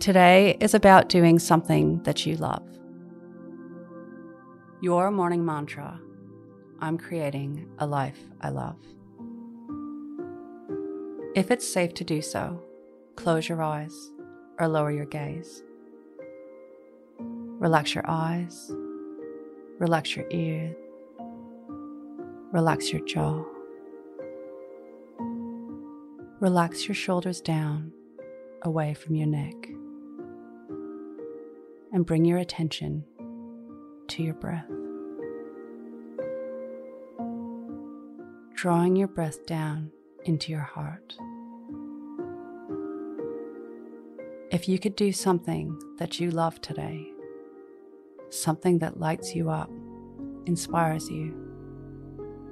Today is about doing something that you love. Your morning mantra I'm creating a life I love. If it's safe to do so, close your eyes or lower your gaze. Relax your eyes, relax your ears, relax your jaw. Relax your shoulders down away from your neck and bring your attention to your breath. Drawing your breath down into your heart. If you could do something that you love today, something that lights you up, inspires you,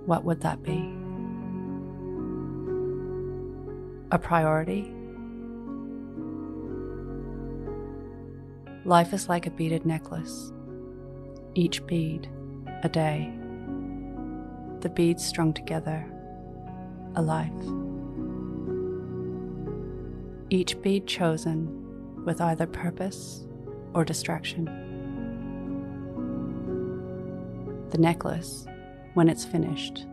what would that be? A priority? Life is like a beaded necklace, each bead a day. The beads strung together, a life. Each bead chosen with either purpose or distraction. The necklace, when it's finished,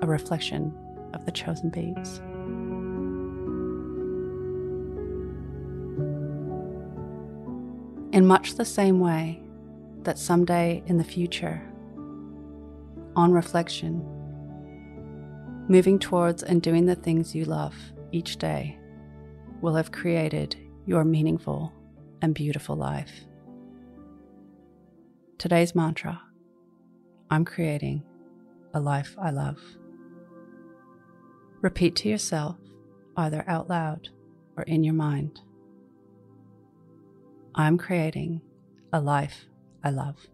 a reflection of the chosen beads. In much the same way that someday in the future, on reflection, moving towards and doing the things you love each day will have created your meaningful and beautiful life. Today's mantra I'm creating a life I love. Repeat to yourself, either out loud or in your mind. I'm creating a life I love.